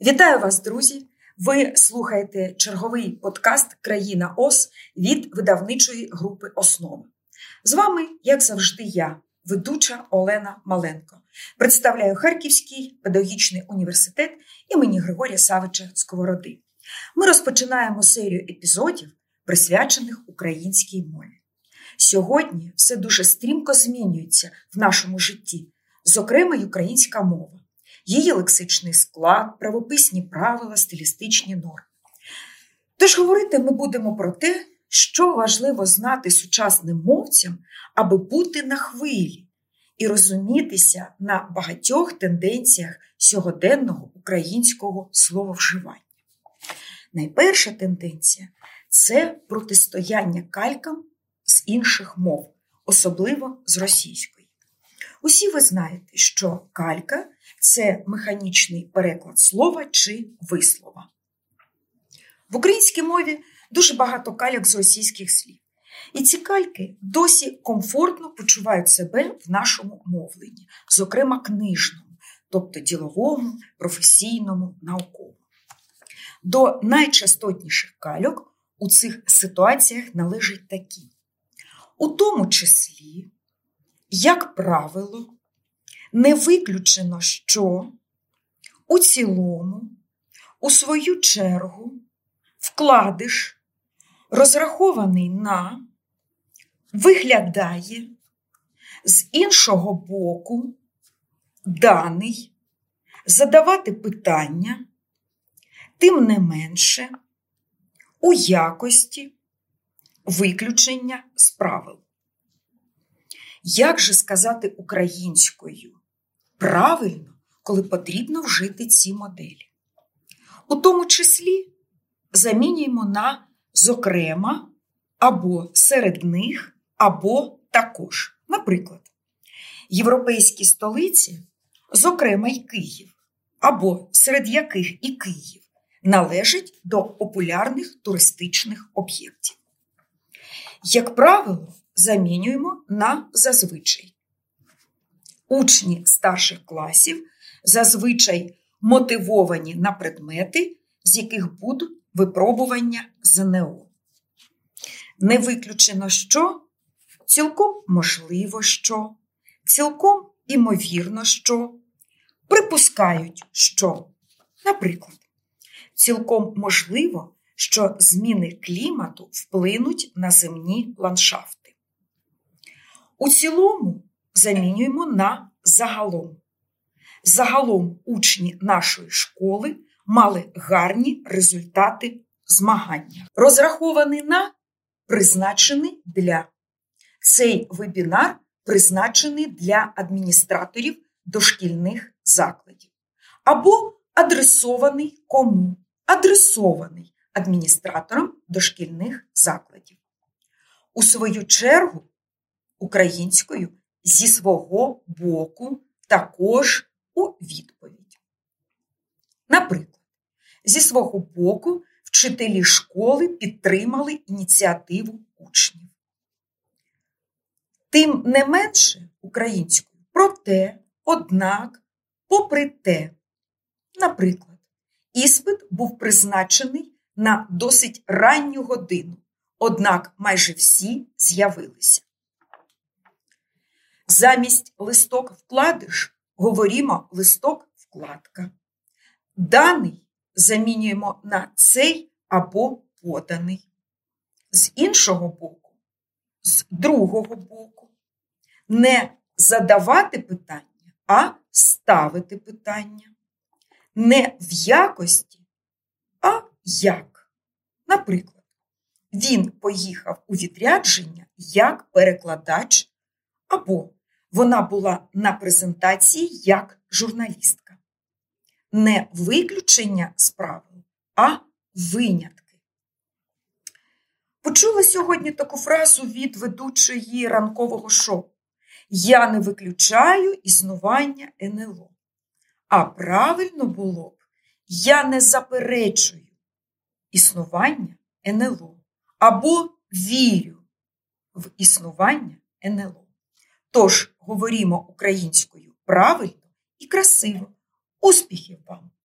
Вітаю вас, друзі! Ви слухаєте черговий подкаст Країна ОС від видавничої групи Основи. З вами, як завжди, я, ведуча Олена Маленко, представляю Харківський педагогічний університет імені Григорія Савича Сковороди. Ми розпочинаємо серію епізодів, присвячених українській мові. Сьогодні все дуже стрімко змінюється в нашому житті, зокрема й українська мова її лексичний склад, правописні правила, стилістичні норми. Тож говорити ми будемо про те, що важливо знати сучасним мовцям, аби бути на хвилі і розумітися на багатьох тенденціях сьогоденного українського слововживання. Найперша тенденція це протистояння калькам з інших мов, особливо з російської. Усі ви знаєте, що калька це механічний переклад слова чи вислова. В українській мові дуже багато кальок з російських слів. І ці кальки досі комфортно почувають себе в нашому мовленні, зокрема книжному, тобто діловому, професійному, науковому. До найчастотніших кальок у цих ситуаціях належать такі. У тому числі, як правило, не виключено, що у цілому, у свою чергу, вкладиш, розрахований на, виглядає з іншого боку даний, задавати питання, тим не менше, у якості виключення з правил. Як же сказати українською правильно, коли потрібно вжити ці моделі? У тому числі замінюємо на зокрема, або серед них, або також. Наприклад, європейські столиці, зокрема й Київ, або серед яких і Київ, належать до популярних туристичних об'єктів. Як правило, замінюємо на зазвичай. Учні старших класів зазвичай мотивовані на предмети, з яких будуть випробування ЗНО. Не виключено, що цілком можливо, що, цілком імовірно, що, припускають, що, наприклад, цілком можливо, що зміни клімату вплинуть на земні ландшафти. У цілому замінюємо на загалом. Загалом учні нашої школи мали гарні результати змагання. Розрахований на призначений для. Цей вебінар призначений для адміністраторів дошкільних закладів. Або адресований кому? Адресований адміністраторам дошкільних закладів. У свою чергу, українською зі свого боку також у відповідь. Наприклад, зі свого боку вчителі школи підтримали ініціативу учнів. Тим не менше українською проте, однак, попри те, наприклад, іспит був призначений на досить ранню годину, однак майже всі з'явилися. Замість листок вкладиш говоримо листок вкладка. Даний замінюємо на цей або поданий. З іншого боку, з другого боку, не задавати питання, а ставити питання. Не в якості, а як. Наприклад, він поїхав у відрядження як перекладач або вона була на презентації як журналістка. Не виключення з правил, а винятки. Почула сьогодні таку фразу від ведучої ранкового шоу. Я не виключаю існування НЛО. А правильно було б, я не заперечую існування НЛО або вірю в існування НЛО. Тож говоримо українською правильно і красиво. Успіхів вам!